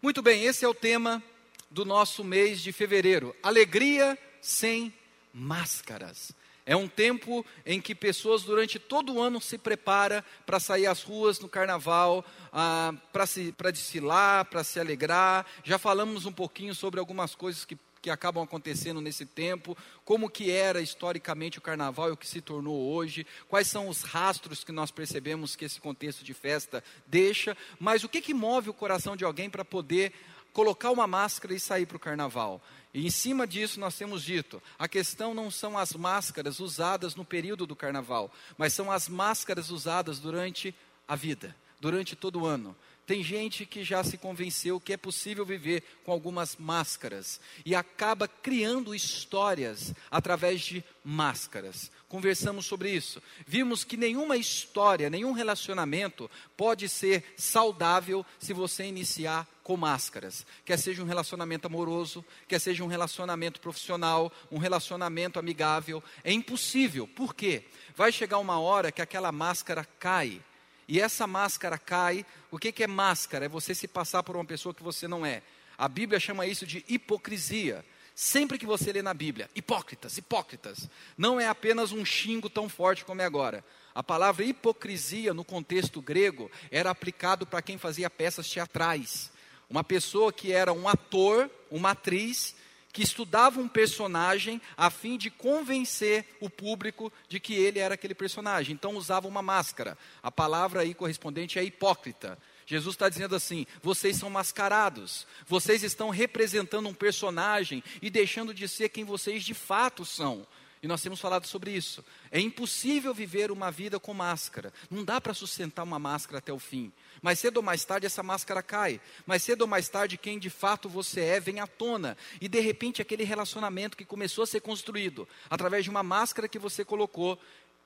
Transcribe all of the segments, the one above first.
Muito bem, esse é o tema do nosso mês de fevereiro. Alegria sem máscaras. É um tempo em que pessoas durante todo o ano se preparam para sair às ruas no carnaval, ah, para desfilar, para se alegrar. Já falamos um pouquinho sobre algumas coisas que, que acabam acontecendo nesse tempo, como que era historicamente o carnaval e o que se tornou hoje, quais são os rastros que nós percebemos que esse contexto de festa deixa, mas o que, que move o coração de alguém para poder colocar uma máscara e sair para o carnaval? E em cima disso nós temos dito: a questão não são as máscaras usadas no período do carnaval, mas são as máscaras usadas durante a vida, durante todo o ano. Tem gente que já se convenceu que é possível viver com algumas máscaras e acaba criando histórias através de máscaras. Conversamos sobre isso. Vimos que nenhuma história, nenhum relacionamento pode ser saudável se você iniciar com máscaras. Quer seja um relacionamento amoroso, quer seja um relacionamento profissional, um relacionamento amigável. É impossível. Por quê? Vai chegar uma hora que aquela máscara cai e essa máscara cai. O que, que é máscara? É você se passar por uma pessoa que você não é. A Bíblia chama isso de hipocrisia. Sempre que você lê na Bíblia, hipócritas, hipócritas, não é apenas um xingo tão forte como é agora. A palavra hipocrisia, no contexto grego, era aplicado para quem fazia peças teatrais. Uma pessoa que era um ator, uma atriz, que estudava um personagem a fim de convencer o público de que ele era aquele personagem. Então usava uma máscara. A palavra aí correspondente é hipócrita. Jesus está dizendo assim: vocês são mascarados, vocês estão representando um personagem e deixando de ser quem vocês de fato são. E nós temos falado sobre isso. É impossível viver uma vida com máscara. Não dá para sustentar uma máscara até o fim. Mais cedo ou mais tarde essa máscara cai. Mais cedo ou mais tarde quem de fato você é vem à tona. E de repente aquele relacionamento que começou a ser construído através de uma máscara que você colocou,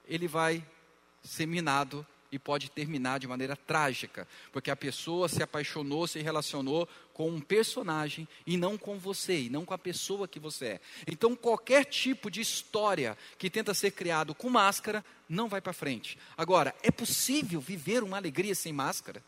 ele vai ser minado e pode terminar de maneira trágica, porque a pessoa se apaixonou, se relacionou com um personagem e não com você, e não com a pessoa que você é. Então, qualquer tipo de história que tenta ser criado com máscara não vai para frente. Agora, é possível viver uma alegria sem máscara?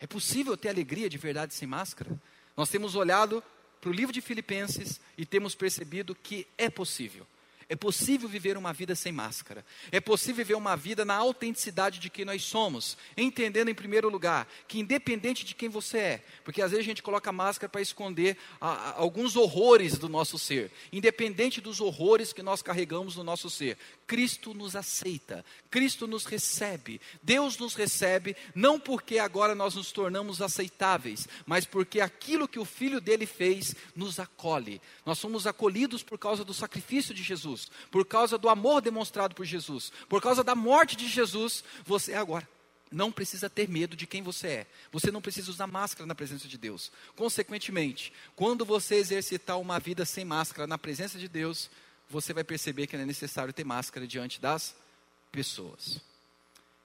É possível ter alegria de verdade sem máscara? Nós temos olhado para o livro de Filipenses e temos percebido que é possível. É possível viver uma vida sem máscara. É possível viver uma vida na autenticidade de quem nós somos, entendendo em primeiro lugar que independente de quem você é, porque às vezes a gente coloca máscara para esconder a, a, alguns horrores do nosso ser, independente dos horrores que nós carregamos no nosso ser, Cristo nos aceita, Cristo nos recebe, Deus nos recebe, não porque agora nós nos tornamos aceitáveis, mas porque aquilo que o Filho dele fez nos acolhe. Nós somos acolhidos por causa do sacrifício de Jesus, por causa do amor demonstrado por Jesus, por causa da morte de Jesus. Você agora não precisa ter medo de quem você é. Você não precisa usar máscara na presença de Deus. Consequentemente, quando você exercitar uma vida sem máscara na presença de Deus, você vai perceber que é necessário ter máscara diante das pessoas.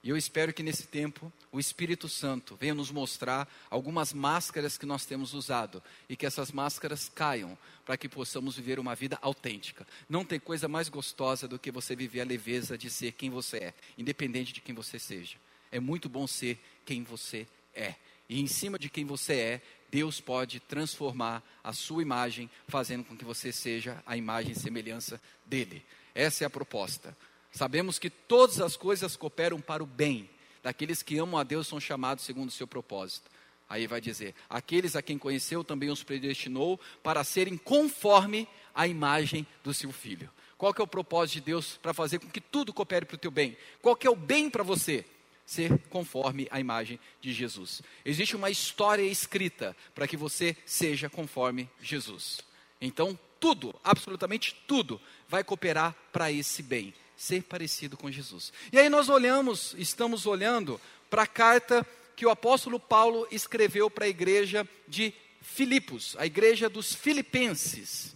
E eu espero que nesse tempo o Espírito Santo venha nos mostrar algumas máscaras que nós temos usado e que essas máscaras caiam para que possamos viver uma vida autêntica. Não tem coisa mais gostosa do que você viver a leveza de ser quem você é, independente de quem você seja. É muito bom ser quem você é. E em cima de quem você é, Deus pode transformar a sua imagem, fazendo com que você seja a imagem e semelhança dele. Essa é a proposta. Sabemos que todas as coisas cooperam para o bem daqueles que amam a Deus são chamados segundo o seu propósito. Aí vai dizer: aqueles a quem conheceu também os predestinou para serem conforme a imagem do seu filho. Qual que é o propósito de Deus para fazer com que tudo coopere para o teu bem? Qual que é o bem para você? Ser conforme a imagem de Jesus. Existe uma história escrita para que você seja conforme Jesus. Então, tudo, absolutamente tudo, vai cooperar para esse bem, ser parecido com Jesus. E aí nós olhamos, estamos olhando para a carta que o apóstolo Paulo escreveu para a igreja de Filipos, a igreja dos filipenses.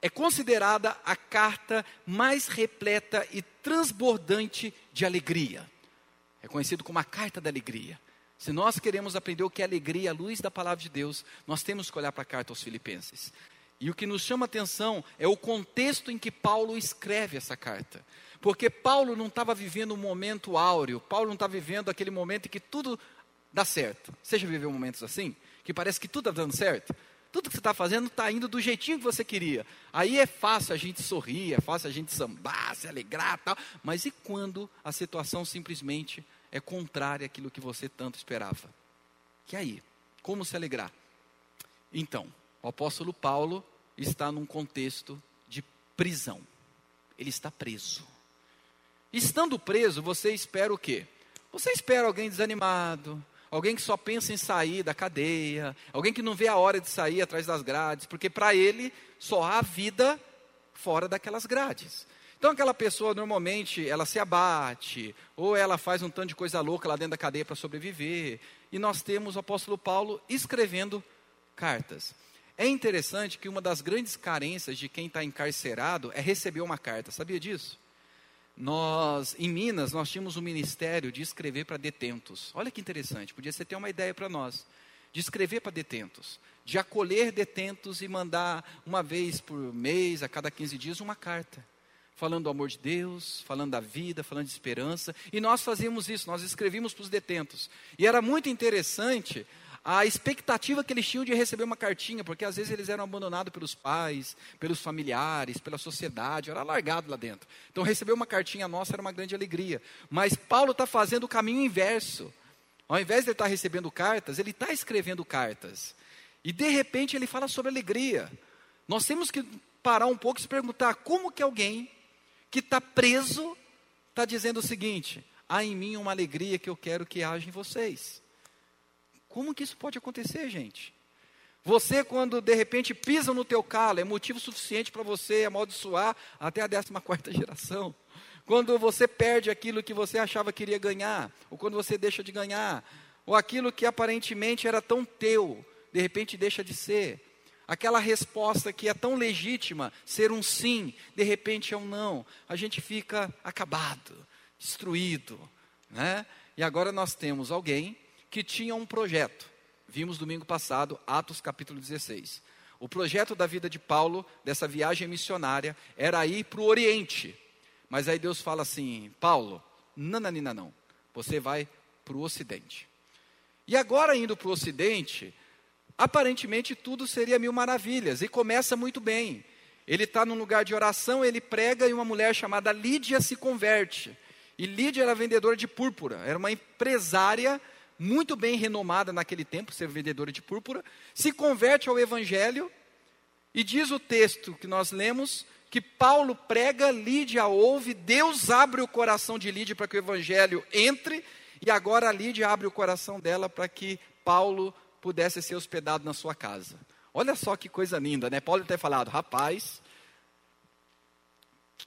É considerada a carta mais repleta e transbordante de alegria. É conhecido como a carta da alegria. Se nós queremos aprender o que é alegria à luz da palavra de Deus, nós temos que olhar para a carta aos Filipenses. E o que nos chama atenção é o contexto em que Paulo escreve essa carta. Porque Paulo não estava vivendo um momento áureo, Paulo não estava vivendo aquele momento em que tudo dá certo. Você já viveu momentos assim? Que parece que tudo está dando certo? Tudo que você está fazendo está indo do jeitinho que você queria. Aí é fácil a gente sorrir, é fácil a gente sambar, se alegrar tal. Mas e quando a situação simplesmente é contrária àquilo que você tanto esperava? E aí? Como se alegrar? Então, o apóstolo Paulo está num contexto de prisão. Ele está preso. Estando preso, você espera o quê? Você espera alguém desanimado, alguém que só pensa em sair da cadeia, alguém que não vê a hora de sair atrás das grades, porque para ele só há vida fora daquelas grades. Então aquela pessoa normalmente ela se abate, ou ela faz um tanto de coisa louca lá dentro da cadeia para sobreviver. E nós temos o apóstolo Paulo escrevendo cartas. É interessante que uma das grandes carências de quem está encarcerado é receber uma carta. Sabia disso? nós, em Minas, nós tínhamos um ministério de escrever para detentos. Olha que interessante, podia ser ter uma ideia para nós. De escrever para detentos, de acolher detentos e mandar uma vez por mês, a cada 15 dias, uma carta. Falando do amor de Deus, falando da vida, falando de esperança. E nós fazíamos isso, nós escrevíamos para os detentos. E era muito interessante a expectativa que eles tinham de receber uma cartinha, porque às vezes eles eram abandonados pelos pais, pelos familiares, pela sociedade, era largado lá dentro. Então receber uma cartinha nossa era uma grande alegria. Mas Paulo está fazendo o caminho inverso. Ao invés de ele estar tá recebendo cartas, ele está escrevendo cartas. E de repente ele fala sobre alegria. Nós temos que parar um pouco e se perguntar como que alguém que está preso está dizendo o seguinte: há em mim uma alegria que eu quero que haja em vocês. Como que isso pode acontecer, gente? Você, quando de repente pisa no teu calo, é motivo suficiente para você amaldiçoar até a 14 quarta geração. Quando você perde aquilo que você achava que iria ganhar, ou quando você deixa de ganhar, ou aquilo que aparentemente era tão teu, de repente deixa de ser. Aquela resposta que é tão legítima, ser um sim, de repente é um não. A gente fica acabado, destruído, né? E agora nós temos alguém que tinha um projeto. Vimos domingo passado, Atos capítulo 16. O projeto da vida de Paulo, dessa viagem missionária, era ir para o Oriente. Mas aí Deus fala assim: Paulo, nananina não, você vai para o Ocidente. E agora indo para o Ocidente, aparentemente tudo seria mil maravilhas, e começa muito bem. Ele está num lugar de oração, ele prega e uma mulher chamada Lídia se converte. E Lídia era vendedora de púrpura, era uma empresária muito bem renomada naquele tempo, ser vendedora de púrpura, se converte ao Evangelho e diz o texto que nós lemos que Paulo prega, Lídia ouve, Deus abre o coração de Lídia para que o Evangelho entre e agora a Lídia abre o coração dela para que Paulo pudesse ser hospedado na sua casa. Olha só que coisa linda, né? Paulo ter falado, rapaz,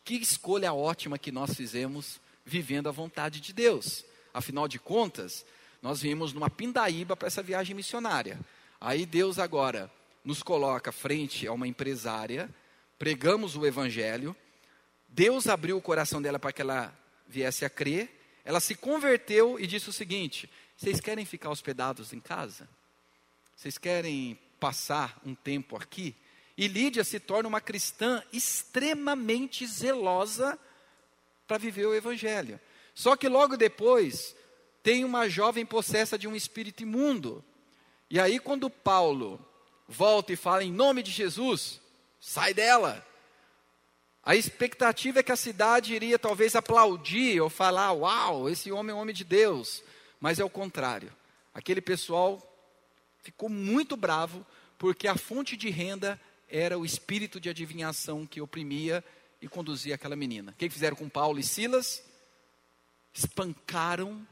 que escolha ótima que nós fizemos vivendo a vontade de Deus. Afinal de contas, nós vimos numa pindaíba para essa viagem missionária. Aí Deus agora nos coloca frente a uma empresária, pregamos o evangelho, Deus abriu o coração dela para que ela viesse a crer, ela se converteu e disse o seguinte: vocês querem ficar hospedados em casa? Vocês querem passar um tempo aqui? E Lídia se torna uma cristã extremamente zelosa para viver o evangelho. Só que logo depois, tem uma jovem possessa de um espírito imundo. E aí, quando Paulo volta e fala em nome de Jesus, sai dela. A expectativa é que a cidade iria talvez aplaudir ou falar: Uau, esse homem é um homem de Deus. Mas é o contrário. Aquele pessoal ficou muito bravo porque a fonte de renda era o espírito de adivinhação que oprimia e conduzia aquela menina. O que fizeram com Paulo e Silas? Espancaram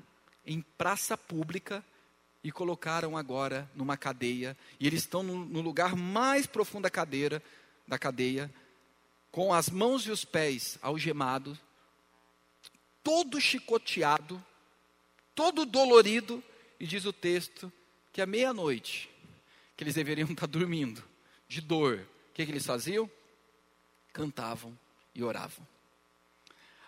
em praça pública e colocaram agora numa cadeia. E eles estão no, no lugar mais profundo da cadeira, da cadeia, com as mãos e os pés algemados, todo chicoteado, todo dolorido, e diz o texto que à meia-noite, que eles deveriam estar dormindo, de dor, o que, que eles faziam? Cantavam e oravam.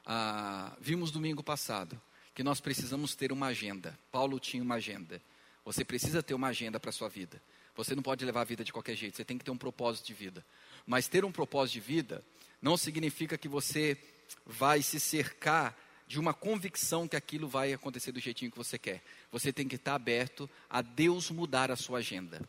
Ah, vimos domingo passado que nós precisamos ter uma agenda. Paulo tinha uma agenda. Você precisa ter uma agenda para a sua vida. Você não pode levar a vida de qualquer jeito, você tem que ter um propósito de vida. Mas ter um propósito de vida não significa que você vai se cercar de uma convicção que aquilo vai acontecer do jeitinho que você quer. Você tem que estar aberto a Deus mudar a sua agenda.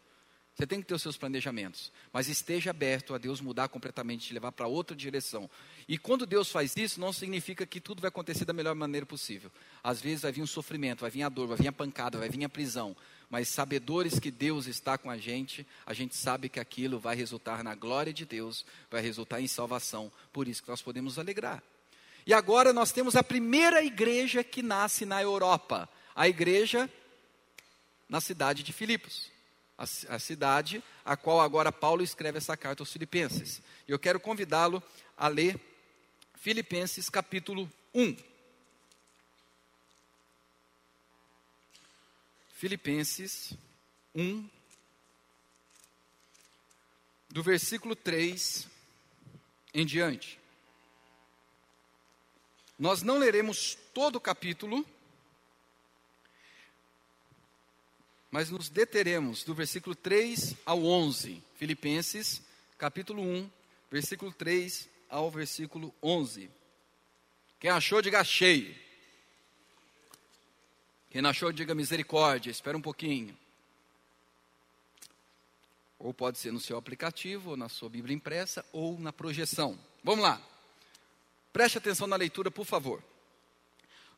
Você tem que ter os seus planejamentos, mas esteja aberto a Deus mudar completamente, te levar para outra direção. E quando Deus faz isso, não significa que tudo vai acontecer da melhor maneira possível. Às vezes vai vir um sofrimento, vai vir a dor, vai vir a pancada, vai vir a prisão. Mas sabedores que Deus está com a gente, a gente sabe que aquilo vai resultar na glória de Deus, vai resultar em salvação. Por isso que nós podemos alegrar. E agora nós temos a primeira igreja que nasce na Europa, a igreja na cidade de Filipos a, a cidade a qual agora Paulo escreve essa carta aos Filipenses. E eu quero convidá-lo a ler Filipenses capítulo 1. Filipenses 1, do versículo 3 em diante. Nós não leremos todo o capítulo, mas nos deteremos do versículo 3 ao 11. Filipenses, capítulo 1, versículo 3 ao versículo 11. Quem achou, diga achei. Quem não achou, diga misericórdia. Espera um pouquinho. Ou pode ser no seu aplicativo, ou na sua Bíblia impressa, ou na projeção. Vamos lá. Preste atenção na leitura, por favor.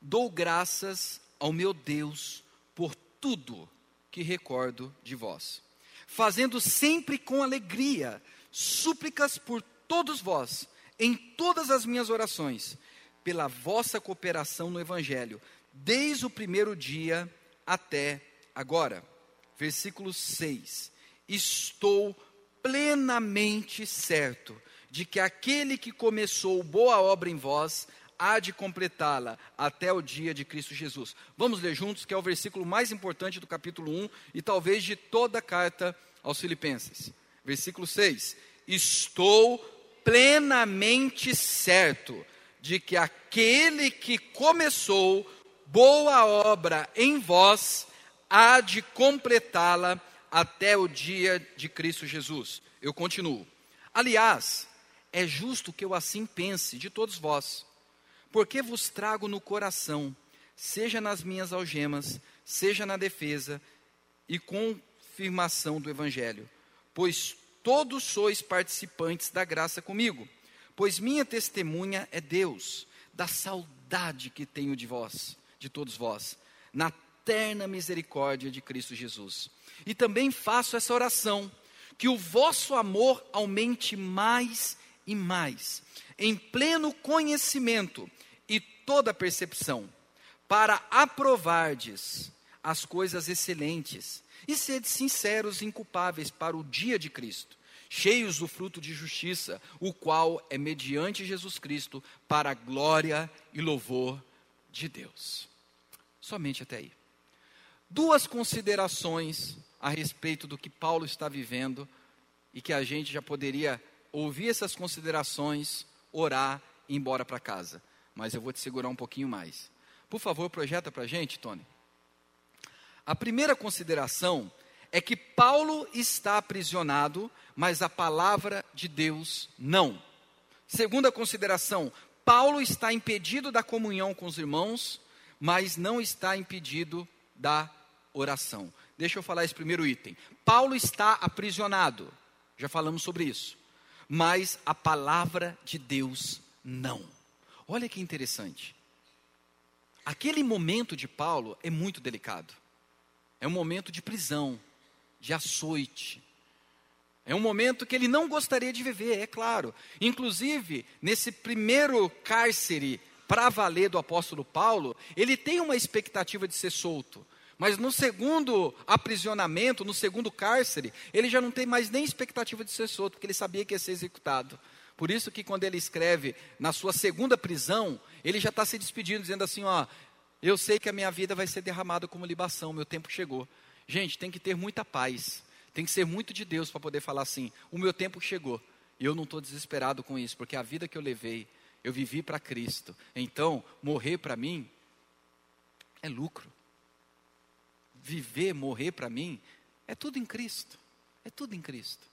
Dou graças ao meu Deus por tudo que recordo de vós, fazendo sempre com alegria súplicas por todos vós, em todas as minhas orações, pela vossa cooperação no Evangelho, desde o primeiro dia até agora. Versículo 6: Estou plenamente certo de que aquele que começou boa obra em vós há de completá-la até o dia de Cristo Jesus. Vamos ler juntos, que é o versículo mais importante do capítulo 1 e talvez de toda a carta aos Filipenses. Versículo 6: Estou plenamente certo de que aquele que começou boa obra em vós há de completá-la até o dia de Cristo Jesus. Eu continuo. Aliás, é justo que eu assim pense de todos vós porque vos trago no coração, seja nas minhas algemas, seja na defesa e confirmação do Evangelho, pois todos sois participantes da graça comigo, pois minha testemunha é Deus, da saudade que tenho de vós, de todos vós, na terna misericórdia de Cristo Jesus. E também faço essa oração, que o vosso amor aumente mais e mais, em pleno conhecimento e toda percepção, para aprovardes as coisas excelentes e sede sinceros e inculpáveis para o dia de Cristo, cheios do fruto de justiça, o qual é mediante Jesus Cristo para a glória e louvor de Deus. Somente até aí. Duas considerações a respeito do que Paulo está vivendo e que a gente já poderia ouvir essas considerações, orar e ir embora para casa mas eu vou te segurar um pouquinho mais. Por favor, projeta para a gente, Tony. A primeira consideração é que Paulo está aprisionado, mas a palavra de Deus não. Segunda consideração, Paulo está impedido da comunhão com os irmãos, mas não está impedido da oração. Deixa eu falar esse primeiro item. Paulo está aprisionado, já falamos sobre isso, mas a palavra de Deus não. Olha que interessante. Aquele momento de Paulo é muito delicado. É um momento de prisão, de açoite. É um momento que ele não gostaria de viver, é claro. Inclusive, nesse primeiro cárcere para valer do apóstolo Paulo, ele tem uma expectativa de ser solto. Mas no segundo aprisionamento, no segundo cárcere, ele já não tem mais nem expectativa de ser solto, porque ele sabia que ia ser executado. Por isso que quando ele escreve na sua segunda prisão, ele já está se despedindo, dizendo assim: ó, eu sei que a minha vida vai ser derramada como libação, meu tempo chegou. Gente, tem que ter muita paz, tem que ser muito de Deus para poder falar assim: o meu tempo chegou. E eu não estou desesperado com isso, porque a vida que eu levei, eu vivi para Cristo. Então, morrer para mim é lucro. Viver, morrer para mim, é tudo em Cristo. É tudo em Cristo.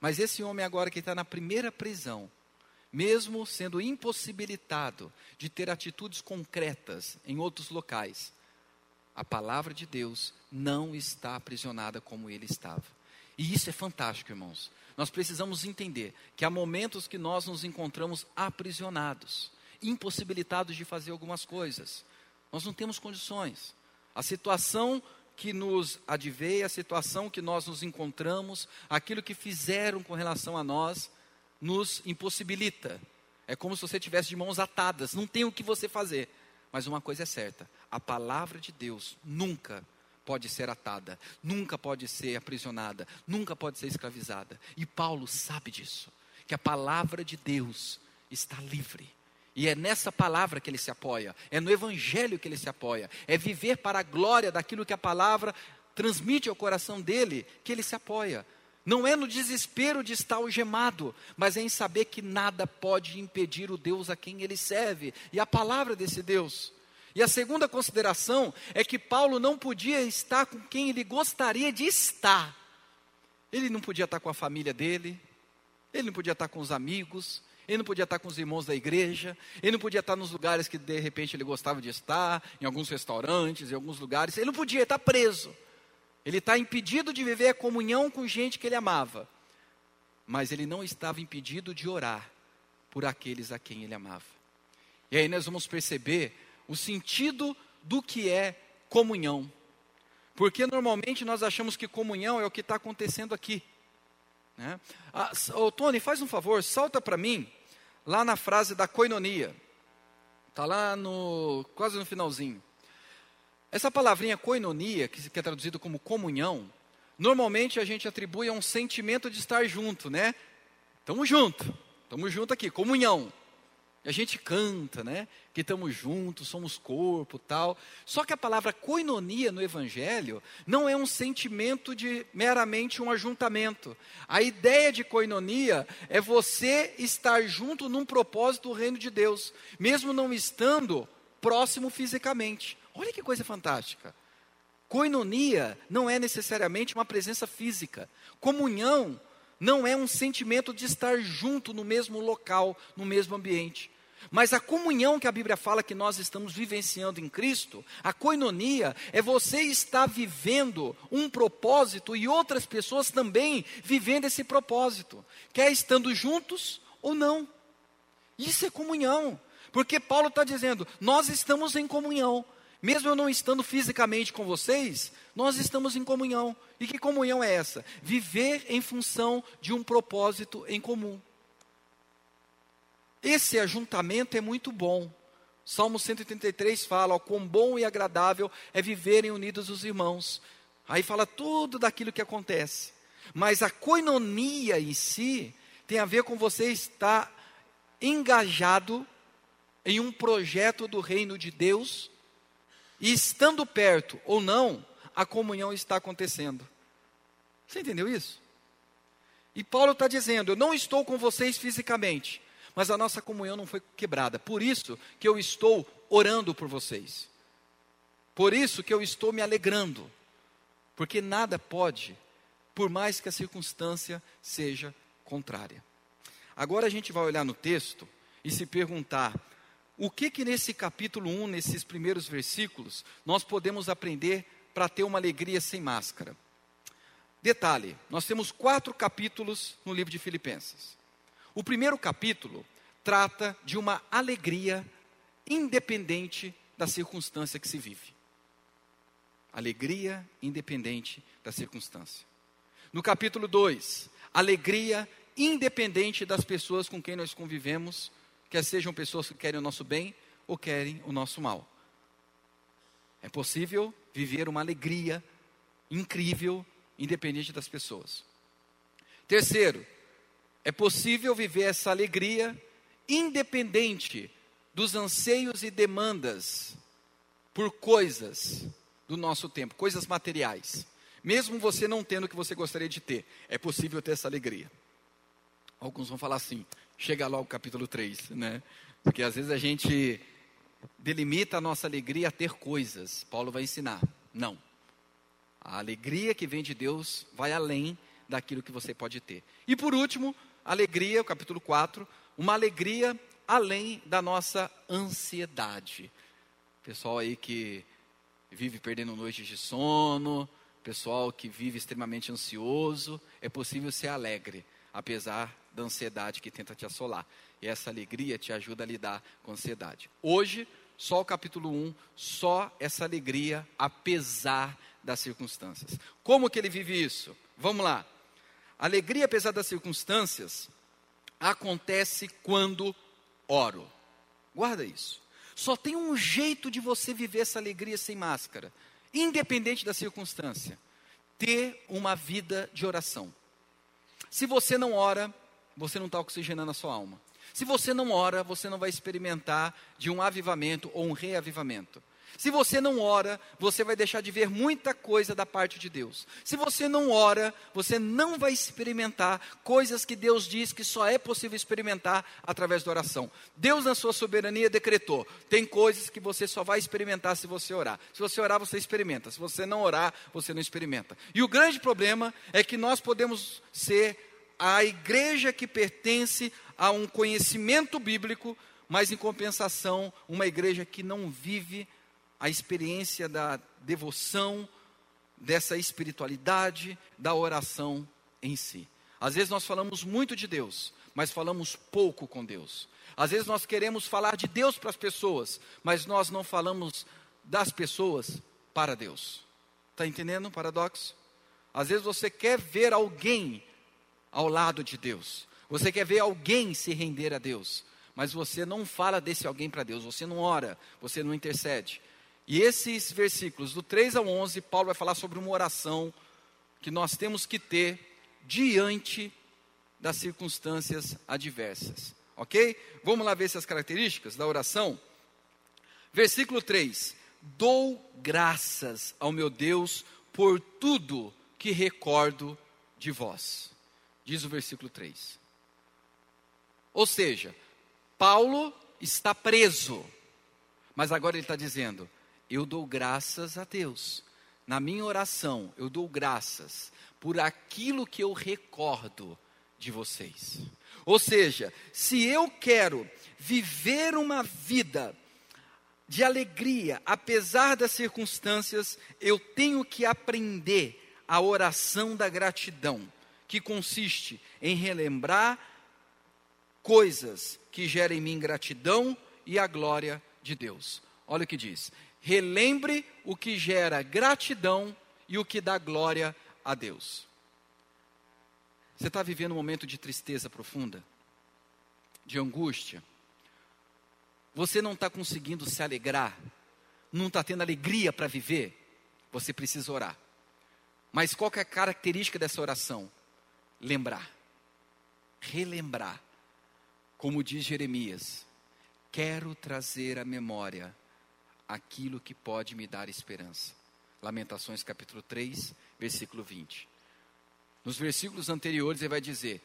Mas esse homem agora que está na primeira prisão, mesmo sendo impossibilitado de ter atitudes concretas em outros locais, a palavra de Deus não está aprisionada como ele estava. E isso é fantástico, irmãos. Nós precisamos entender que há momentos que nós nos encontramos aprisionados, impossibilitados de fazer algumas coisas. Nós não temos condições. A situação que nos adveia, a situação que nós nos encontramos, aquilo que fizeram com relação a nós, nos impossibilita. É como se você tivesse de mãos atadas, não tem o que você fazer. Mas uma coisa é certa: a palavra de Deus nunca pode ser atada, nunca pode ser aprisionada, nunca pode ser escravizada. E Paulo sabe disso, que a palavra de Deus está livre. E é nessa palavra que ele se apoia, é no evangelho que ele se apoia, é viver para a glória daquilo que a palavra transmite ao coração dele que ele se apoia. Não é no desespero de estar algemado, mas é em saber que nada pode impedir o Deus a quem ele serve e a palavra desse Deus. E a segunda consideração é que Paulo não podia estar com quem ele gostaria de estar. Ele não podia estar com a família dele, ele não podia estar com os amigos, ele não podia estar com os irmãos da igreja, ele não podia estar nos lugares que de repente ele gostava de estar, em alguns restaurantes, em alguns lugares, ele não podia estar preso. Ele está impedido de viver a comunhão com gente que ele amava, mas ele não estava impedido de orar por aqueles a quem ele amava. E aí nós vamos perceber o sentido do que é comunhão. Porque normalmente nós achamos que comunhão é o que está acontecendo aqui. Né? Ah, oh, Tony, faz um favor, salta para mim, lá na frase da coinonia. Está lá no, quase no finalzinho. Essa palavrinha coinonia, que, é traduzido como comunhão, normalmente a gente atribui a um sentimento de estar junto, né? Estamos junto, estamos junto aqui, comunhão. A gente canta, né? Que estamos juntos, somos corpo, tal. Só que a palavra coinonia no evangelho não é um sentimento de meramente um ajuntamento. A ideia de coinonia é você estar junto num propósito do reino de Deus, mesmo não estando próximo fisicamente. Olha que coisa fantástica. Coinonia não é necessariamente uma presença física. Comunhão não é um sentimento de estar junto no mesmo local, no mesmo ambiente. Mas a comunhão que a Bíblia fala que nós estamos vivenciando em Cristo, a coinonia, é você estar vivendo um propósito e outras pessoas também vivendo esse propósito, quer estando juntos ou não. Isso é comunhão, porque Paulo está dizendo: nós estamos em comunhão, mesmo eu não estando fisicamente com vocês, nós estamos em comunhão. E que comunhão é essa? Viver em função de um propósito em comum. Esse ajuntamento é muito bom. Salmo 133 fala: ó, quão bom e agradável é viverem unidos os irmãos. Aí fala tudo daquilo que acontece. Mas a coinonia em si tem a ver com você estar engajado em um projeto do reino de Deus e estando perto ou não, a comunhão está acontecendo. Você entendeu isso? E Paulo está dizendo: Eu não estou com vocês fisicamente, mas a nossa comunhão não foi quebrada. Por isso que eu estou orando por vocês. Por isso que eu estou me alegrando. Porque nada pode, por mais que a circunstância seja contrária. Agora a gente vai olhar no texto e se perguntar: o que que nesse capítulo 1, nesses primeiros versículos, nós podemos aprender para ter uma alegria sem máscara? Detalhe: nós temos quatro capítulos no livro de Filipenses. O primeiro capítulo trata de uma alegria independente da circunstância que se vive. Alegria independente da circunstância. No capítulo 2, alegria independente das pessoas com quem nós convivemos, quer sejam pessoas que querem o nosso bem ou querem o nosso mal. É possível viver uma alegria incrível, independente das pessoas. Terceiro, é possível viver essa alegria independente dos anseios e demandas por coisas do nosso tempo, coisas materiais. Mesmo você não tendo o que você gostaria de ter, é possível ter essa alegria. Alguns vão falar assim, chega lá o capítulo 3, né? Porque às vezes a gente delimita a nossa alegria a ter coisas. Paulo vai ensinar. Não. A alegria que vem de Deus vai além daquilo que você pode ter. E por último, alegria, o capítulo 4, uma alegria além da nossa ansiedade. Pessoal aí que vive perdendo noites de sono, pessoal que vive extremamente ansioso, é possível ser alegre, apesar da ansiedade que tenta te assolar. E essa alegria te ajuda a lidar com a ansiedade. Hoje, só o capítulo 1, só essa alegria, apesar das circunstâncias. Como que ele vive isso? Vamos lá. Alegria, apesar das circunstâncias, acontece quando oro. Guarda isso. Só tem um jeito de você viver essa alegria sem máscara, independente da circunstância: ter uma vida de oração. Se você não ora, você não está oxigenando a sua alma. Se você não ora, você não vai experimentar de um avivamento ou um reavivamento. Se você não ora, você vai deixar de ver muita coisa da parte de Deus. Se você não ora, você não vai experimentar coisas que Deus diz que só é possível experimentar através da oração. Deus, na sua soberania, decretou: tem coisas que você só vai experimentar se você orar. Se você orar, você experimenta. Se você não orar, você não experimenta. E o grande problema é que nós podemos ser a igreja que pertence a um conhecimento bíblico, mas em compensação, uma igreja que não vive a experiência da devoção, dessa espiritualidade, da oração em si. Às vezes nós falamos muito de Deus, mas falamos pouco com Deus. Às vezes nós queremos falar de Deus para as pessoas, mas nós não falamos das pessoas para Deus. Está entendendo o paradoxo? Às vezes você quer ver alguém ao lado de Deus, você quer ver alguém se render a Deus, mas você não fala desse alguém para Deus, você não ora, você não intercede. E esses versículos, do 3 ao 11, Paulo vai falar sobre uma oração que nós temos que ter diante das circunstâncias adversas. Ok? Vamos lá ver essas características da oração. Versículo 3: Dou graças ao meu Deus por tudo que recordo de vós. Diz o versículo 3. Ou seja, Paulo está preso, mas agora ele está dizendo: eu dou graças a Deus. Na minha oração, eu dou graças por aquilo que eu recordo de vocês. Ou seja, se eu quero viver uma vida de alegria, apesar das circunstâncias, eu tenho que aprender a oração da gratidão, que consiste em relembrar coisas que gerem em mim gratidão e a glória de Deus. Olha o que diz: relembre o que gera gratidão e o que dá glória a Deus. Você está vivendo um momento de tristeza profunda, de angústia. Você não está conseguindo se alegrar, não está tendo alegria para viver. Você precisa orar. Mas qual é a característica dessa oração? Lembrar, relembrar. Como diz Jeremias, quero trazer à memória aquilo que pode me dar esperança. Lamentações capítulo 3, versículo 20. Nos versículos anteriores ele vai dizer: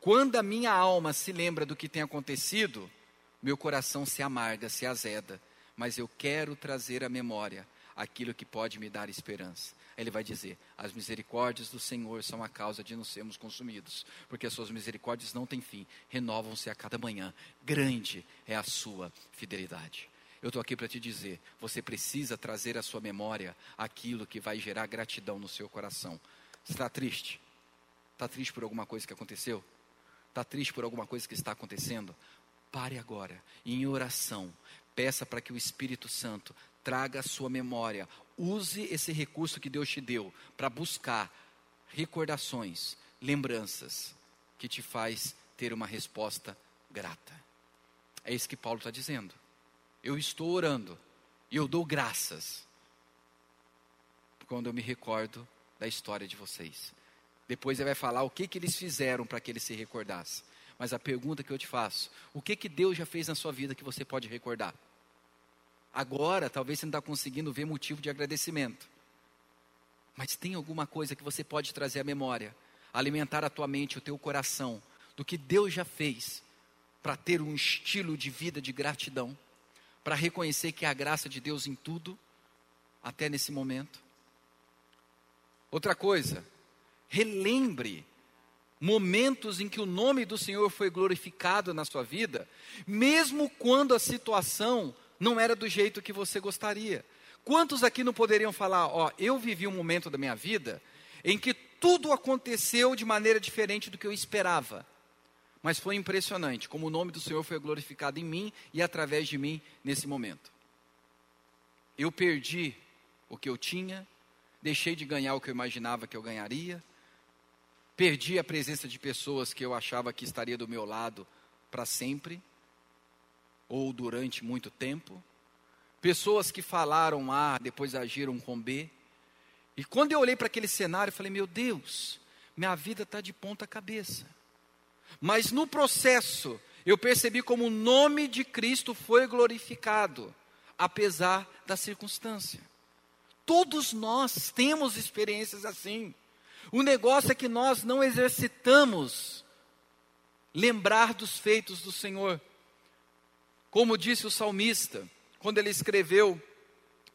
Quando a minha alma se lembra do que tem acontecido, meu coração se amarga, se azeda, mas eu quero trazer à memória aquilo que pode me dar esperança. Ele vai dizer: As misericórdias do Senhor são a causa de não sermos consumidos, porque as suas misericórdias não têm fim, renovam-se a cada manhã. Grande é a sua fidelidade. Eu estou aqui para te dizer: você precisa trazer à sua memória aquilo que vai gerar gratidão no seu coração. Está triste? Está triste por alguma coisa que aconteceu? Está triste por alguma coisa que está acontecendo? Pare agora, em oração, peça para que o Espírito Santo traga à sua memória, use esse recurso que Deus te deu para buscar recordações, lembranças que te faz ter uma resposta grata. É isso que Paulo está dizendo eu estou orando e eu dou graças quando eu me recordo da história de vocês. Depois ele vai falar o que, que eles fizeram para que eles se recordassem. Mas a pergunta que eu te faço: o que, que Deus já fez na sua vida que você pode recordar? Agora, talvez você não está conseguindo ver motivo de agradecimento. Mas tem alguma coisa que você pode trazer à memória, alimentar a tua mente, o teu coração, do que Deus já fez, para ter um estilo de vida de gratidão? Para reconhecer que há graça de Deus em tudo, até nesse momento. Outra coisa, relembre momentos em que o nome do Senhor foi glorificado na sua vida, mesmo quando a situação não era do jeito que você gostaria. Quantos aqui não poderiam falar, ó, eu vivi um momento da minha vida em que tudo aconteceu de maneira diferente do que eu esperava. Mas foi impressionante como o nome do Senhor foi glorificado em mim e através de mim nesse momento. Eu perdi o que eu tinha, deixei de ganhar o que eu imaginava que eu ganharia, perdi a presença de pessoas que eu achava que estaria do meu lado para sempre, ou durante muito tempo, pessoas que falaram A, depois agiram com B. E quando eu olhei para aquele cenário, eu falei: meu Deus, minha vida está de ponta cabeça. Mas no processo, eu percebi como o nome de Cristo foi glorificado, apesar da circunstância. Todos nós temos experiências assim. O negócio é que nós não exercitamos lembrar dos feitos do Senhor. Como disse o salmista, quando ele escreveu: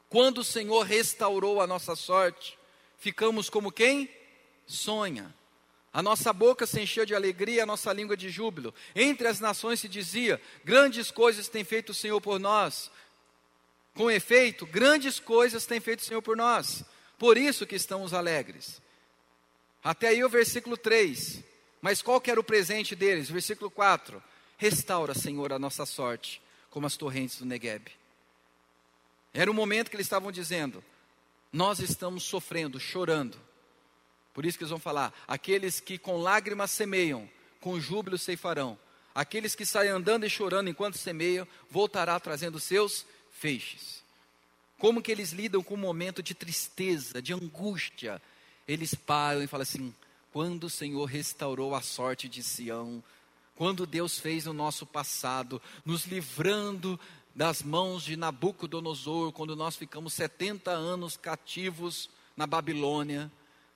Quando o Senhor restaurou a nossa sorte, ficamos como quem? Sonha. A nossa boca se encheu de alegria, a nossa língua de júbilo. Entre as nações se dizia: Grandes coisas tem feito o Senhor por nós. Com efeito, grandes coisas tem feito o Senhor por nós. Por isso que estamos alegres. Até aí o versículo 3. Mas qual que era o presente deles? Versículo 4. Restaura, Senhor, a nossa sorte, como as torrentes do Negueb. Era o momento que eles estavam dizendo: Nós estamos sofrendo, chorando. Por isso que eles vão falar: aqueles que com lágrimas semeiam, com júbilo ceifarão. Aqueles que saem andando e chorando enquanto semeiam, voltará trazendo seus feixes. Como que eles lidam com um momento de tristeza, de angústia? Eles param e falam assim: quando o Senhor restaurou a sorte de Sião, quando Deus fez no nosso passado, nos livrando das mãos de Nabucodonosor, quando nós ficamos 70 anos cativos na Babilônia,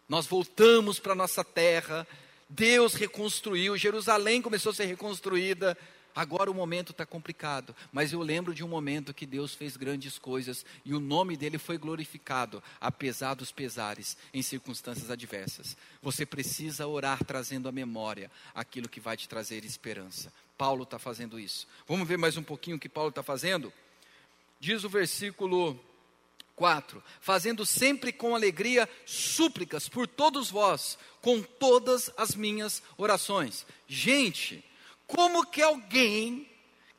nós voltamos para nossa terra, Deus reconstruiu, Jerusalém começou a ser reconstruída, Agora o momento está complicado, mas eu lembro de um momento que Deus fez grandes coisas e o nome dele foi glorificado, apesar dos pesares, em circunstâncias adversas. Você precisa orar trazendo à memória aquilo que vai te trazer esperança. Paulo está fazendo isso. Vamos ver mais um pouquinho o que Paulo está fazendo? Diz o versículo 4: Fazendo sempre com alegria súplicas por todos vós, com todas as minhas orações. Gente, como que alguém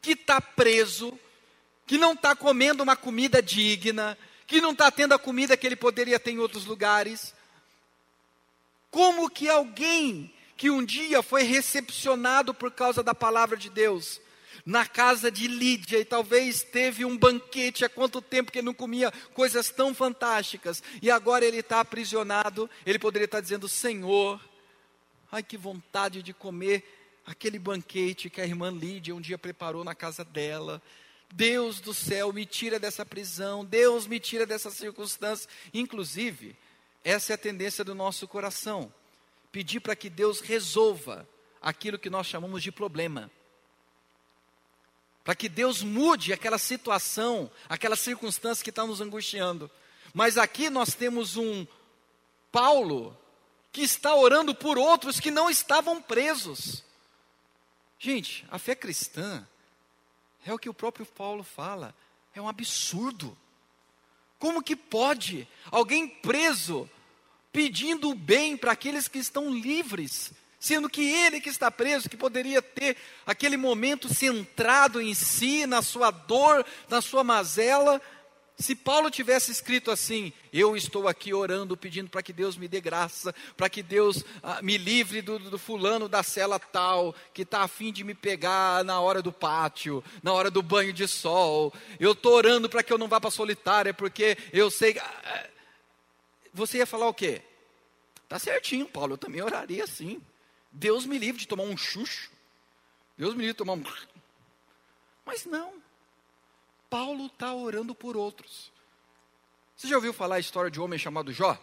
que está preso, que não está comendo uma comida digna, que não está tendo a comida que ele poderia ter em outros lugares, como que alguém que um dia foi recepcionado por causa da palavra de Deus, na casa de Lídia e talvez teve um banquete há quanto tempo que ele não comia coisas tão fantásticas e agora ele está aprisionado, ele poderia estar dizendo: Senhor, ai que vontade de comer aquele banquete que a irmã Lídia um dia preparou na casa dela. Deus do céu, me tira dessa prisão, Deus me tira dessa circunstância. Inclusive, essa é a tendência do nosso coração: pedir para que Deus resolva aquilo que nós chamamos de problema. Para que Deus mude aquela situação, aquela circunstância que está nos angustiando. Mas aqui nós temos um Paulo que está orando por outros que não estavam presos. Gente, a fé cristã é o que o próprio Paulo fala, é um absurdo. Como que pode alguém preso pedindo o bem para aqueles que estão livres, sendo que ele que está preso, que poderia ter aquele momento centrado em si, na sua dor, na sua mazela, se Paulo tivesse escrito assim: Eu estou aqui orando, pedindo para que Deus me dê graça, para que Deus ah, me livre do, do, fulano da cela tal, que está afim de me pegar na hora do pátio, na hora do banho de sol. Eu estou orando para que eu não vá para a solitária, porque eu sei. Ah, ah. Você ia falar o quê? Tá certinho, Paulo, eu também oraria assim. Deus me livre de tomar um chucho. Deus me livre de tomar um. Mas não. Paulo está orando por outros. Você já ouviu falar a história de um homem chamado Jó?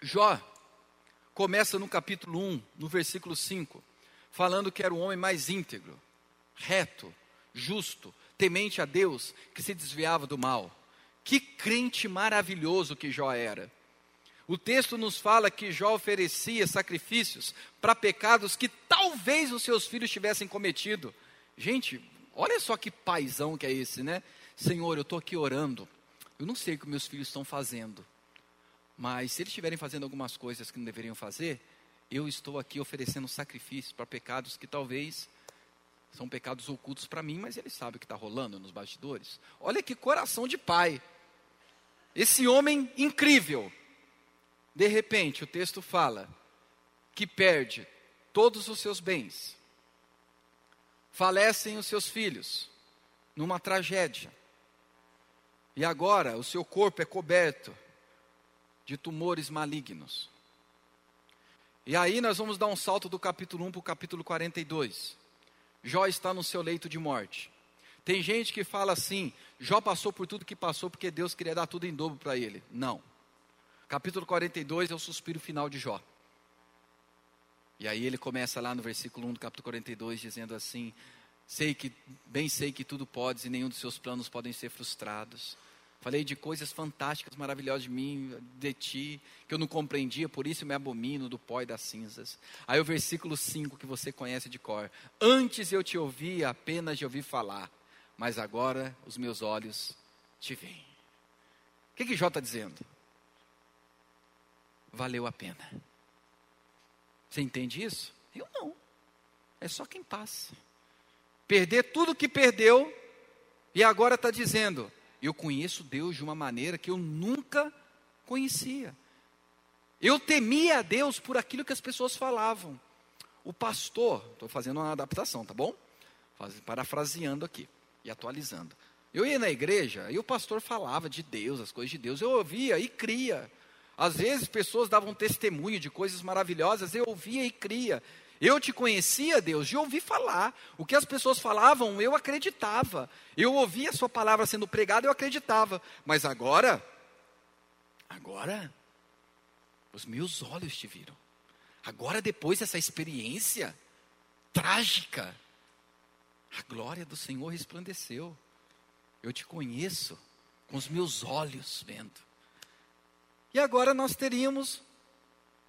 Jó começa no capítulo 1, no versículo 5, falando que era o homem mais íntegro, reto, justo, temente a Deus, que se desviava do mal. Que crente maravilhoso que Jó era. O texto nos fala que Jó oferecia sacrifícios para pecados que talvez os seus filhos tivessem cometido. Gente, olha só que paisão que é esse, né? Senhor, eu estou aqui orando. Eu não sei o que meus filhos estão fazendo. Mas se eles estiverem fazendo algumas coisas que não deveriam fazer, eu estou aqui oferecendo sacrifício para pecados que talvez são pecados ocultos para mim, mas ele sabe o que está rolando nos bastidores. Olha que coração de pai. Esse homem incrível. De repente, o texto fala que perde todos os seus bens, falecem os seus filhos numa tragédia, e agora o seu corpo é coberto de tumores malignos. E aí nós vamos dar um salto do capítulo 1 para o capítulo 42. Jó está no seu leito de morte. Tem gente que fala assim: Jó passou por tudo que passou porque Deus queria dar tudo em dobro para ele. Não. Capítulo 42 é o suspiro final de Jó. E aí ele começa lá no versículo 1 do capítulo 42 dizendo assim: Sei que bem sei que tudo podes e nenhum dos seus planos podem ser frustrados. Falei de coisas fantásticas, maravilhosas de mim, de ti, que eu não compreendia, por isso me abomino do pó e das cinzas. Aí o versículo 5 que você conhece de cor. Antes eu te ouvia apenas de ouvir falar, mas agora os meus olhos te veem. O que, que Jó está dizendo? Valeu a pena. Você entende isso? Eu não. É só quem passa. Perder tudo que perdeu e agora está dizendo: eu conheço Deus de uma maneira que eu nunca conhecia. Eu temia a Deus por aquilo que as pessoas falavam. O pastor, estou fazendo uma adaptação, tá bom? parafraseando aqui e atualizando. Eu ia na igreja e o pastor falava de Deus, as coisas de Deus. Eu ouvia e cria. Às vezes pessoas davam testemunho de coisas maravilhosas, eu ouvia e cria. Eu te conhecia, Deus, de ouvir falar. O que as pessoas falavam, eu acreditava. Eu ouvia a sua palavra sendo pregada, eu acreditava. Mas agora, agora, os meus olhos te viram. Agora, depois dessa experiência trágica, a glória do Senhor resplandeceu. Eu te conheço com os meus olhos vendo. E agora nós teríamos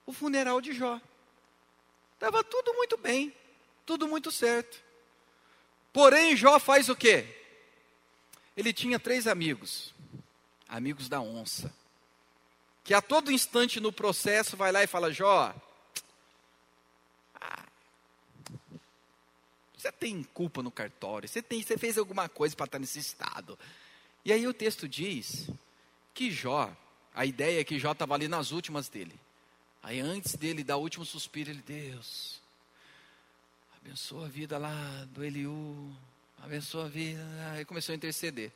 o funeral de Jó. Estava tudo muito bem, tudo muito certo. Porém, Jó faz o quê? Ele tinha três amigos, amigos da onça, que a todo instante no processo vai lá e fala: Jó, ah, você tem culpa no cartório, você, tem, você fez alguma coisa para estar nesse estado. E aí o texto diz que Jó, a ideia é que Jó estava ali nas últimas dele. Aí antes dele dar o último suspiro, ele, Deus, abençoa a vida lá do Eliú, abençoa a vida. Aí começou a interceder.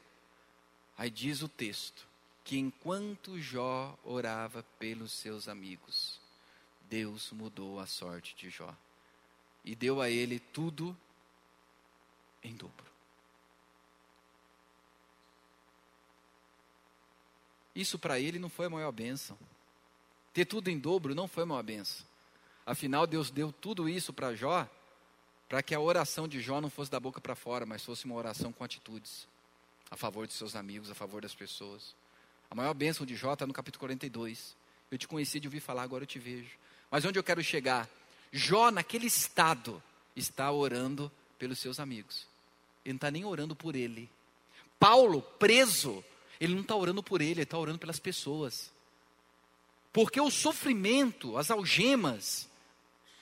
Aí diz o texto que enquanto Jó orava pelos seus amigos, Deus mudou a sorte de Jó e deu a ele tudo em dobro. Isso para ele não foi a maior bênção. Ter tudo em dobro não foi uma benção. Afinal, Deus deu tudo isso para Jó, para que a oração de Jó não fosse da boca para fora, mas fosse uma oração com atitudes, a favor de seus amigos, a favor das pessoas. A maior bênção de Jó está no capítulo 42. Eu te conheci de ouvir falar, agora eu te vejo. Mas onde eu quero chegar? Jó, naquele estado, está orando pelos seus amigos. Ele não está nem orando por ele. Paulo, preso, ele não está orando por ele, ele está orando pelas pessoas. Porque o sofrimento, as algemas,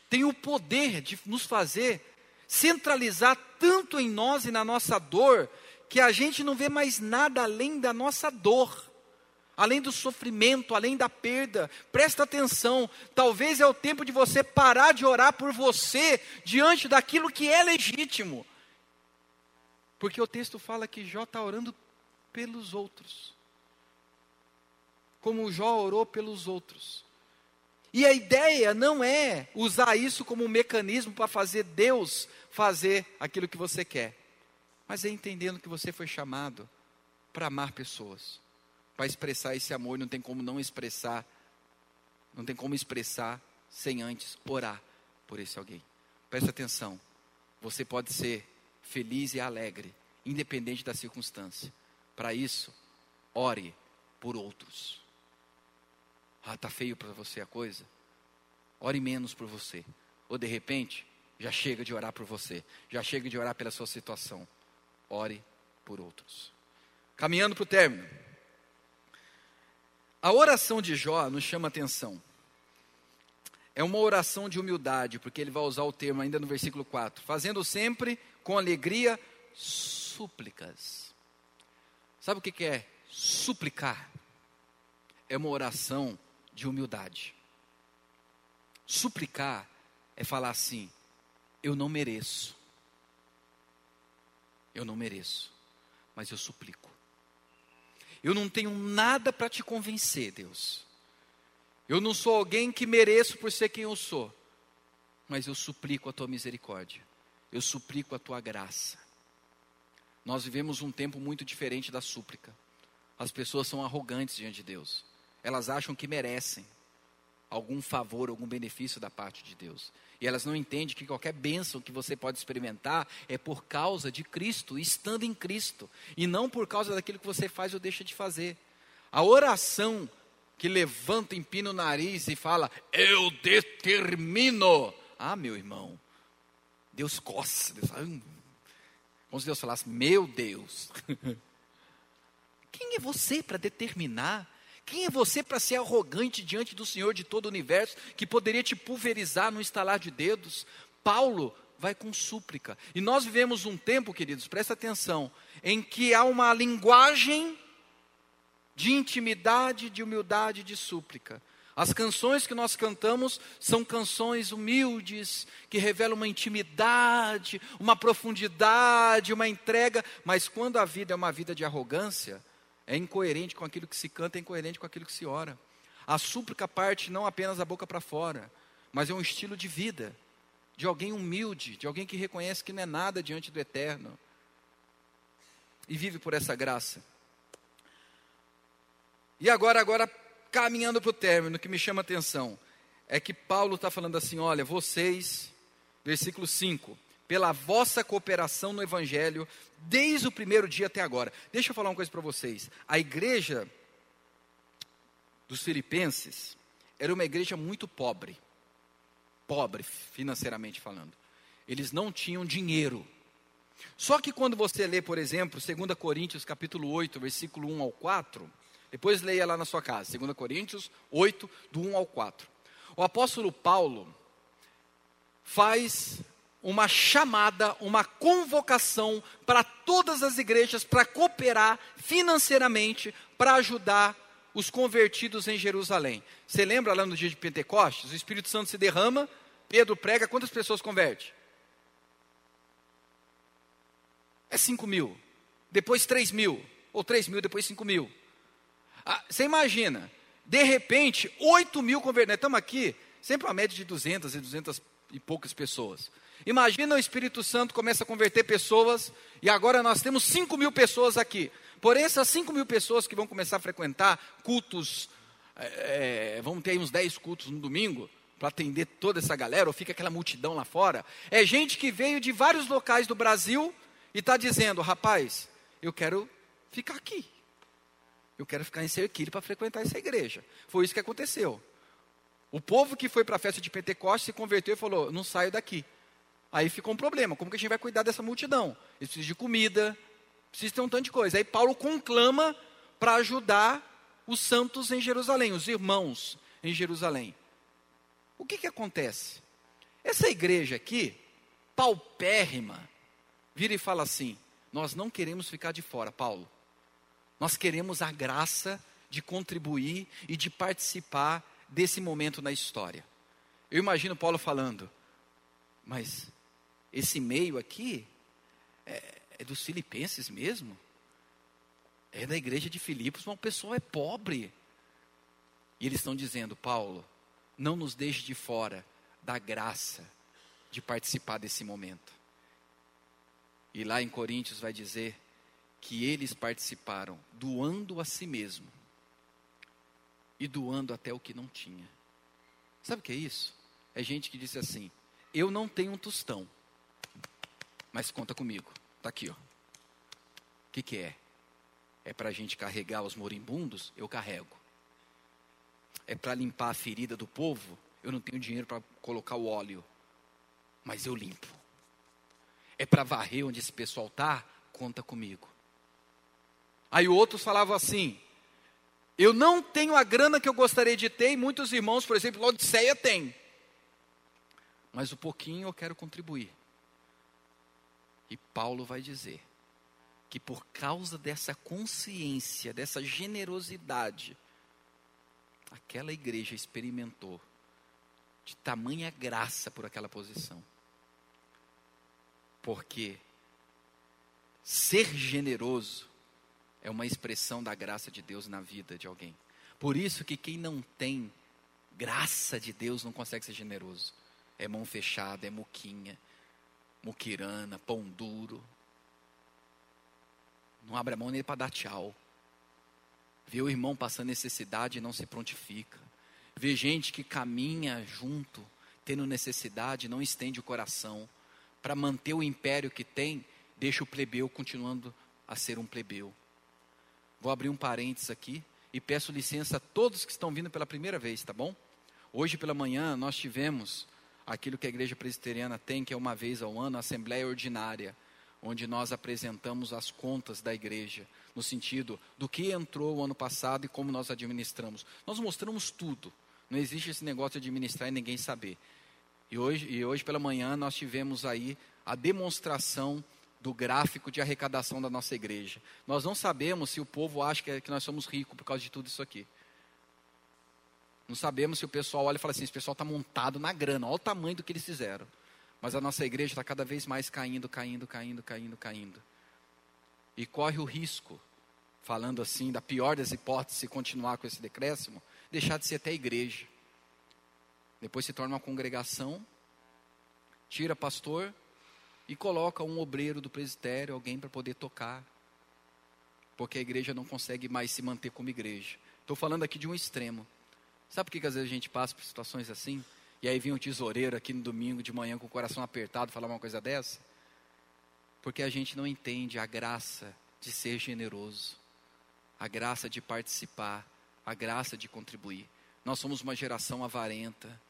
tem o poder de nos fazer centralizar tanto em nós e na nossa dor, que a gente não vê mais nada além da nossa dor, além do sofrimento, além da perda. Presta atenção, talvez é o tempo de você parar de orar por você diante daquilo que é legítimo. Porque o texto fala que Jó está orando pelos outros como Jó orou pelos outros. E a ideia não é usar isso como um mecanismo para fazer Deus fazer aquilo que você quer, mas é entendendo que você foi chamado para amar pessoas, para expressar esse amor, não tem como não expressar, não tem como expressar sem antes orar por esse alguém. Preste atenção, você pode ser feliz e alegre, independente da circunstância. Para isso, ore por outros. Ah, tá feio para você a coisa? Ore menos por você. Ou de repente, já chega de orar por você. Já chega de orar pela sua situação. Ore por outros. Caminhando para o término. A oração de Jó nos chama atenção. É uma oração de humildade, porque ele vai usar o termo ainda no versículo 4, fazendo sempre com alegria súplicas. Sabe o que é suplicar? É uma oração de humildade. Suplicar é falar assim: eu não mereço. Eu não mereço, mas eu suplico. Eu não tenho nada para te convencer, Deus. Eu não sou alguém que mereço por ser quem eu sou, mas eu suplico a tua misericórdia, eu suplico a tua graça. Nós vivemos um tempo muito diferente da súplica. As pessoas são arrogantes diante de Deus, elas acham que merecem algum favor, algum benefício da parte de Deus. E elas não entendem que qualquer bênção que você pode experimentar é por causa de Cristo, estando em Cristo, e não por causa daquilo que você faz ou deixa de fazer. A oração que levanta, empina o nariz e fala: Eu determino. Ah, meu irmão, Deus coça. Deus, hum. Como se Deus falasse: Meu Deus. Quem é você para determinar? Quem é você para ser arrogante diante do Senhor de todo o universo, que poderia te pulverizar no estalar de dedos? Paulo vai com súplica. E nós vivemos um tempo, queridos, presta atenção, em que há uma linguagem de intimidade, de humildade, de súplica. As canções que nós cantamos são canções humildes, que revelam uma intimidade, uma profundidade, uma entrega, mas quando a vida é uma vida de arrogância, é incoerente com aquilo que se canta, é incoerente com aquilo que se ora. A súplica parte não apenas da boca para fora, mas é um estilo de vida, de alguém humilde, de alguém que reconhece que não é nada diante do eterno e vive por essa graça. E agora, agora caminhando para o término, o que me chama a atenção é que Paulo está falando assim: olha, vocês, versículo 5, pela vossa cooperação no Evangelho, desde o primeiro dia até agora. Deixa eu falar uma coisa para vocês. A igreja dos Filipenses era uma igreja muito pobre, pobre financeiramente falando. Eles não tinham dinheiro. Só que quando você lê, por exemplo, 2 Coríntios capítulo 8, versículo 1 ao 4, depois leia lá na sua casa, 2 Coríntios 8, do 1 ao 4. O apóstolo Paulo faz uma chamada, uma convocação para todas as igrejas para cooperar financeiramente para ajudar os convertidos em Jerusalém. Você lembra lá no dia de Pentecostes? O Espírito Santo se derrama, Pedro prega, quantas pessoas converte? É 5 mil, depois 3 mil, ou 3 mil, depois 5 mil. Ah, você imagina, de repente, 8 mil convertidos. Estamos aqui, sempre uma média de 200 e 200 e poucas pessoas. Imagina o Espírito Santo começa a converter pessoas, e agora nós temos 5 mil pessoas aqui. Porém, essas 5 mil pessoas que vão começar a frequentar cultos, é, vamos ter uns 10 cultos no domingo, para atender toda essa galera, ou fica aquela multidão lá fora. É gente que veio de vários locais do Brasil e está dizendo: rapaz, eu quero ficar aqui. Eu quero ficar em Serquilho para frequentar essa igreja. Foi isso que aconteceu. O povo que foi para a festa de Pentecostes se converteu e falou: não saio daqui. Aí ficou um problema. Como que a gente vai cuidar dessa multidão? Eles precisam de comida, precisa ter um tanto de coisa. Aí Paulo conclama para ajudar os santos em Jerusalém, os irmãos em Jerusalém. O que, que acontece? Essa igreja aqui, paupérrima, vira e fala assim: Nós não queremos ficar de fora, Paulo. Nós queremos a graça de contribuir e de participar desse momento na história. Eu imagino Paulo falando, mas esse meio aqui é, é dos filipenses mesmo? É da igreja de Filipos, mas o pessoal é pobre. E eles estão dizendo, Paulo, não nos deixe de fora da graça de participar desse momento. E lá em Coríntios vai dizer que eles participaram doando a si mesmo e doando até o que não tinha. Sabe o que é isso? É gente que disse assim: Eu não tenho um tostão, mas conta comigo. Está aqui, ó. O que, que é? É para a gente carregar os moribundos? Eu carrego. é para limpar a ferida do povo, eu não tenho dinheiro para colocar o óleo, mas eu limpo. É para varrer onde esse pessoal está, conta comigo. Aí outros falavam assim: eu não tenho a grana que eu gostaria de ter, e muitos irmãos, por exemplo, Laodiceia tem. Mas o pouquinho eu quero contribuir. E Paulo vai dizer que por causa dessa consciência, dessa generosidade, aquela igreja experimentou de tamanha graça por aquela posição. Porque ser generoso é uma expressão da graça de Deus na vida de alguém. Por isso que quem não tem graça de Deus não consegue ser generoso. É mão fechada, é muquinha, muquirana, pão duro. Não abre a mão nem para dar tchau. Vê o irmão passando necessidade e não se prontifica. Vê gente que caminha junto, tendo necessidade, não estende o coração. Para manter o império que tem, deixa o plebeu continuando a ser um plebeu. Vou abrir um parênteses aqui e peço licença a todos que estão vindo pela primeira vez, tá bom? Hoje pela manhã nós tivemos aquilo que a igreja presbiteriana tem, que é uma vez ao ano, a assembleia ordinária, onde nós apresentamos as contas da igreja, no sentido do que entrou o ano passado e como nós administramos. Nós mostramos tudo. Não existe esse negócio de administrar e ninguém saber. E hoje, e hoje pela manhã nós tivemos aí a demonstração do gráfico de arrecadação da nossa igreja. Nós não sabemos se o povo acha que, é, que nós somos ricos por causa de tudo isso aqui. Não sabemos se o pessoal olha e fala assim: esse pessoal está montado na grana, olha o tamanho do que eles fizeram. Mas a nossa igreja está cada vez mais caindo, caindo, caindo, caindo, caindo. E corre o risco, falando assim, da pior das hipóteses, se continuar com esse decréscimo, deixar de ser até igreja. Depois se torna uma congregação, tira pastor, e coloca um obreiro do presbitério, alguém para poder tocar. Porque a igreja não consegue mais se manter como igreja. Estou falando aqui de um extremo. Sabe por que, que às vezes a gente passa por situações assim? E aí vem um tesoureiro aqui no domingo de manhã com o coração apertado falar uma coisa dessa? Porque a gente não entende a graça de ser generoso, a graça de participar, a graça de contribuir. Nós somos uma geração avarenta,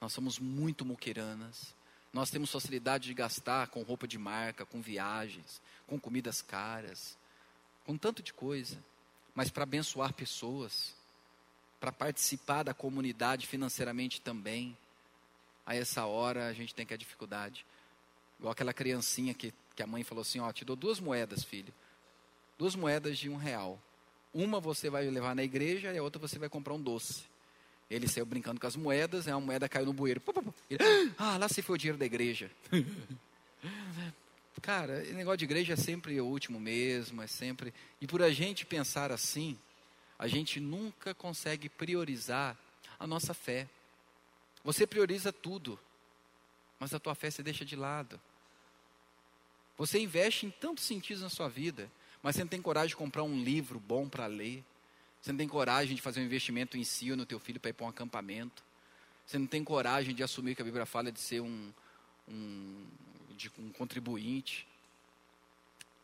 nós somos muito muqueranas, nós temos facilidade de gastar com roupa de marca, com viagens, com comidas caras, com tanto de coisa. Mas para abençoar pessoas, para participar da comunidade financeiramente também, a essa hora a gente tem que a dificuldade. Igual aquela criancinha que, que a mãe falou assim: Ó, te dou duas moedas, filho. Duas moedas de um real. Uma você vai levar na igreja e a outra você vai comprar um doce. Ele saiu brincando com as moedas, e a moeda caiu no bueiro. Ele, ah, lá se foi o dinheiro da igreja. Cara, o negócio de igreja é sempre o último mesmo, é sempre. E por a gente pensar assim, a gente nunca consegue priorizar a nossa fé. Você prioriza tudo, mas a tua fé você deixa de lado. Você investe em tantos sentidos na sua vida, mas você não tem coragem de comprar um livro bom para ler. Você não tem coragem de fazer um investimento em si ou no teu filho para ir para um acampamento. Você não tem coragem de assumir que a Bíblia fala de ser um, um, de, um contribuinte.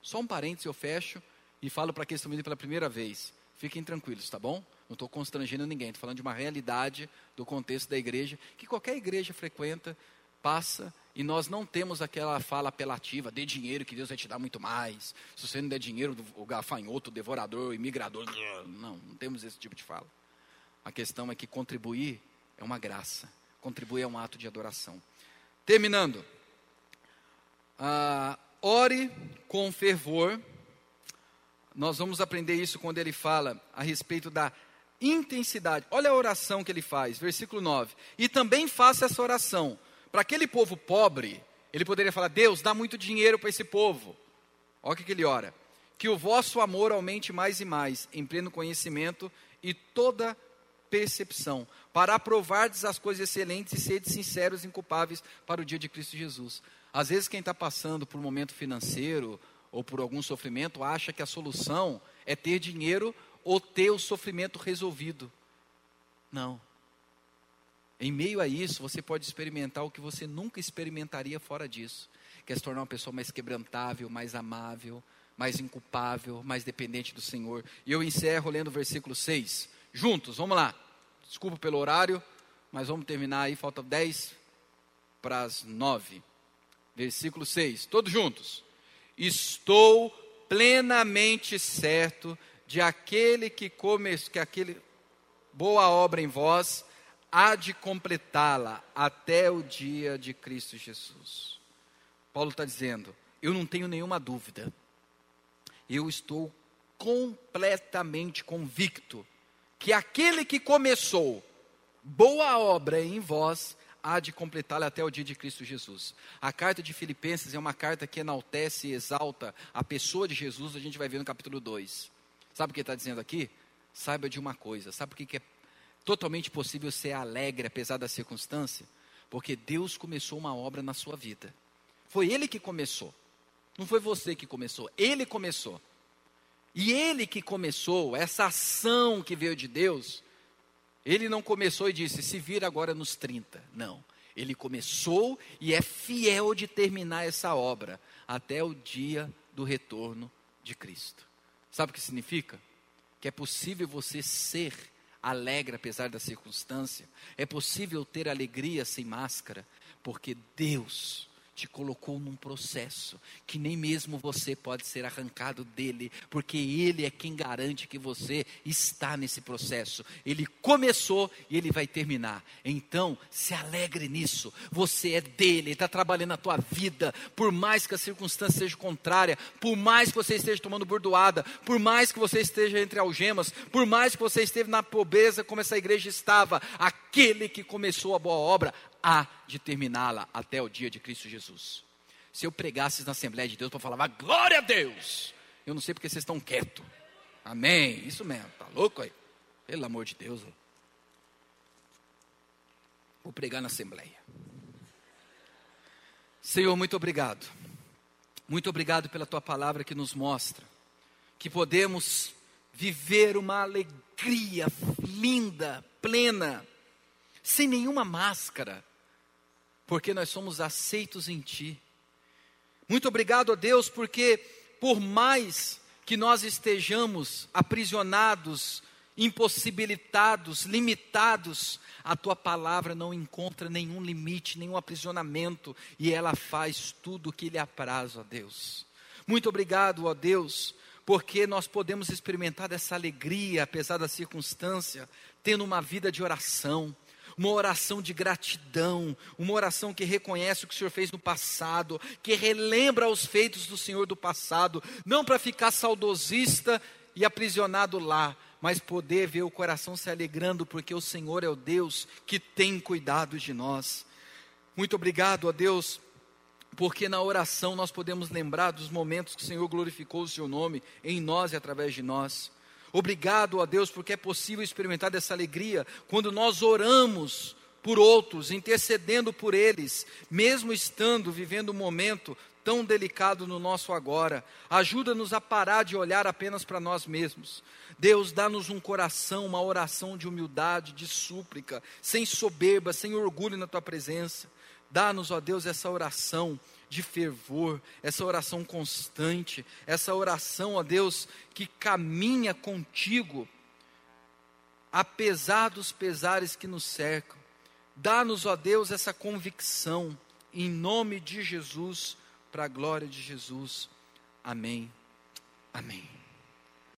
Só um parênteses eu fecho e falo para quem estão vindo pela primeira vez. Fiquem tranquilos, tá bom? Não estou constrangendo ninguém. Estou falando de uma realidade do contexto da igreja que qualquer igreja frequenta, passa e nós não temos aquela fala apelativa, dê dinheiro que Deus vai te dar muito mais. Se você não der dinheiro, o gafanhoto, o devorador, o imigrador. Não, não temos esse tipo de fala. A questão é que contribuir é uma graça. Contribuir é um ato de adoração. Terminando. Ah, ore com fervor. Nós vamos aprender isso quando ele fala a respeito da intensidade. Olha a oração que ele faz, versículo 9. E também faça essa oração para aquele povo pobre, ele poderia falar: Deus, dá muito dinheiro para esse povo. Olha o que, ele ora: Que o vosso amor aumente mais e mais, em pleno conhecimento e toda percepção, para aprovardes as coisas excelentes e seres sinceros e inculpáveis para o dia de Cristo Jesus. Às vezes, quem está passando por um momento financeiro ou por algum sofrimento acha que a solução é ter dinheiro ou ter o sofrimento resolvido. Não. Em meio a isso, você pode experimentar o que você nunca experimentaria fora disso, que é se tornar uma pessoa mais quebrantável, mais amável, mais inculpável, mais dependente do Senhor. E eu encerro lendo o versículo 6. Juntos, vamos lá. Desculpa pelo horário, mas vamos terminar aí, falta 10 para as 9. Versículo 6, todos juntos. Estou plenamente certo de aquele que começou, que aquele boa obra em vós há de completá-la até o dia de Cristo Jesus. Paulo está dizendo: eu não tenho nenhuma dúvida, eu estou completamente convicto que aquele que começou boa obra em vós há de completá-la até o dia de Cristo Jesus. A carta de Filipenses é uma carta que enaltece e exalta a pessoa de Jesus, a gente vai ver no capítulo 2. Sabe o que está dizendo aqui? Saiba de uma coisa, sabe por que é totalmente possível ser alegre apesar da circunstância? Porque Deus começou uma obra na sua vida. Foi Ele que começou. Não foi você que começou, Ele começou. E Ele que começou, essa ação que veio de Deus, ele não começou e disse, se vira agora nos 30. Não. Ele começou e é fiel de terminar essa obra até o dia do retorno de Cristo. Sabe o que significa? Que é possível você ser alegre apesar da circunstância, é possível ter alegria sem máscara, porque Deus te colocou num processo que nem mesmo você pode ser arrancado dele, porque ele é quem garante que você está nesse processo. Ele começou e ele vai terminar. Então, se alegre nisso. Você é dele, ele está trabalhando na tua vida, por mais que a circunstância seja contrária, por mais que você esteja tomando bordoada, por mais que você esteja entre algemas, por mais que você esteve na pobreza como essa igreja estava, aquele que começou a boa obra há de terminá-la até o dia de Cristo Jesus. Se eu pregasse na Assembleia de Deus para falar, glória a Deus, eu não sei porque vocês estão quietos. Amém, isso mesmo, tá louco aí? Pelo amor de Deus. Vou pregar na Assembleia. Senhor, muito obrigado. Muito obrigado pela tua palavra que nos mostra que podemos viver uma alegria linda, plena, sem nenhuma máscara, porque nós somos aceitos em Ti. Muito obrigado a Deus, porque por mais que nós estejamos aprisionados, impossibilitados, limitados, a tua palavra não encontra nenhum limite, nenhum aprisionamento, e ela faz tudo o que lhe apraz, ó Deus. Muito obrigado, ó Deus, porque nós podemos experimentar dessa alegria, apesar da circunstância, tendo uma vida de oração, uma oração de gratidão, uma oração que reconhece o que o Senhor fez no passado, que relembra os feitos do Senhor do passado, não para ficar saudosista e aprisionado lá, mas poder ver o coração se alegrando, porque o Senhor é o Deus que tem cuidado de nós. Muito obrigado a Deus, porque na oração nós podemos lembrar dos momentos que o Senhor glorificou o Seu nome em nós e através de nós. Obrigado a Deus, porque é possível experimentar dessa alegria quando nós oramos por outros, intercedendo por eles, mesmo estando vivendo um momento tão delicado no nosso agora. Ajuda-nos a parar de olhar apenas para nós mesmos. Deus, dá-nos um coração, uma oração de humildade, de súplica, sem soberba, sem orgulho na tua presença. Dá-nos, ó Deus, essa oração de fervor, essa oração constante, essa oração, ó Deus, que caminha contigo, apesar dos pesares que nos cercam. Dá-nos, ó Deus, essa convicção, em nome de Jesus, para a glória de Jesus. Amém. Amém.